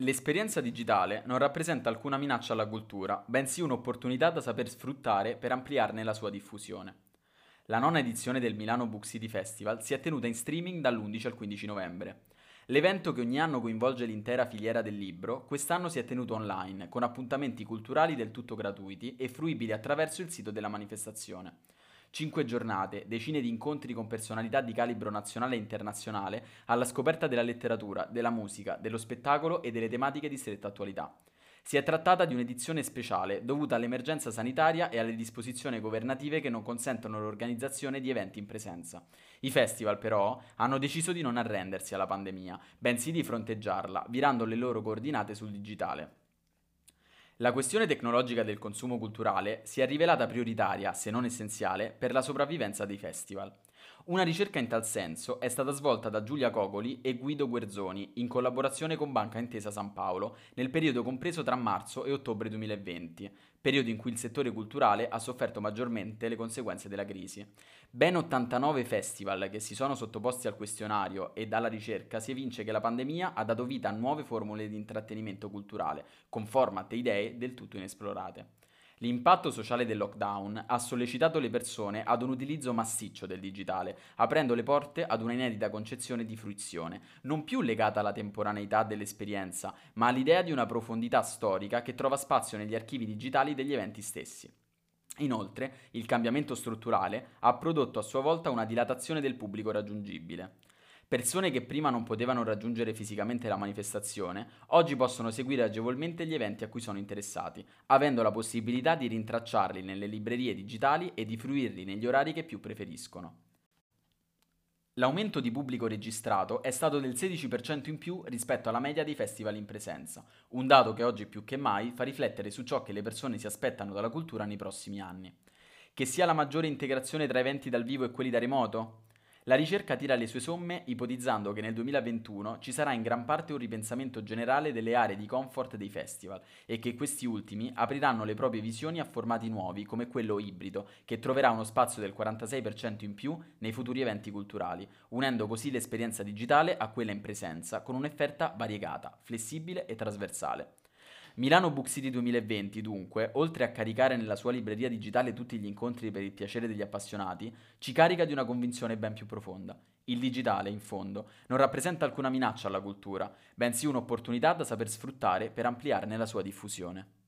L'esperienza digitale non rappresenta alcuna minaccia alla cultura, bensì un'opportunità da saper sfruttare per ampliarne la sua diffusione. La nona edizione del Milano Book City Festival si è tenuta in streaming dall'11 al 15 novembre. L'evento che ogni anno coinvolge l'intera filiera del libro, quest'anno si è tenuto online, con appuntamenti culturali del tutto gratuiti e fruibili attraverso il sito della manifestazione. Cinque giornate, decine di incontri con personalità di calibro nazionale e internazionale alla scoperta della letteratura, della musica, dello spettacolo e delle tematiche di stretta attualità. Si è trattata di un'edizione speciale dovuta all'emergenza sanitaria e alle disposizioni governative che non consentono l'organizzazione di eventi in presenza. I festival però hanno deciso di non arrendersi alla pandemia, bensì di fronteggiarla, virando le loro coordinate sul digitale. La questione tecnologica del consumo culturale si è rivelata prioritaria, se non essenziale, per la sopravvivenza dei festival. Una ricerca in tal senso è stata svolta da Giulia Cogoli e Guido Guerzoni in collaborazione con Banca Intesa San Paolo nel periodo compreso tra marzo e ottobre 2020, periodo in cui il settore culturale ha sofferto maggiormente le conseguenze della crisi. Ben 89 festival che si sono sottoposti al questionario e dalla ricerca si evince che la pandemia ha dato vita a nuove formule di intrattenimento culturale, con format e idee del tutto inesplorate. L'impatto sociale del lockdown ha sollecitato le persone ad un utilizzo massiccio del digitale, aprendo le porte ad una inedita concezione di fruizione, non più legata alla temporaneità dell'esperienza, ma all'idea di una profondità storica che trova spazio negli archivi digitali degli eventi stessi. Inoltre, il cambiamento strutturale ha prodotto a sua volta una dilatazione del pubblico raggiungibile. Persone che prima non potevano raggiungere fisicamente la manifestazione, oggi possono seguire agevolmente gli eventi a cui sono interessati, avendo la possibilità di rintracciarli nelle librerie digitali e di fruirli negli orari che più preferiscono. L'aumento di pubblico registrato è stato del 16% in più rispetto alla media dei festival in presenza, un dato che oggi più che mai fa riflettere su ciò che le persone si aspettano dalla cultura nei prossimi anni. Che sia la maggiore integrazione tra eventi dal vivo e quelli da remoto? La ricerca tira le sue somme ipotizzando che nel 2021 ci sarà in gran parte un ripensamento generale delle aree di comfort dei festival e che questi ultimi apriranno le proprie visioni a formati nuovi come quello ibrido, che troverà uno spazio del 46% in più nei futuri eventi culturali, unendo così l'esperienza digitale a quella in presenza con un'offerta variegata, flessibile e trasversale. Milano Book City 2020, dunque, oltre a caricare nella sua libreria digitale tutti gli incontri per il piacere degli appassionati, ci carica di una convinzione ben più profonda. Il digitale, in fondo, non rappresenta alcuna minaccia alla cultura, bensì un'opportunità da saper sfruttare per ampliarne la sua diffusione.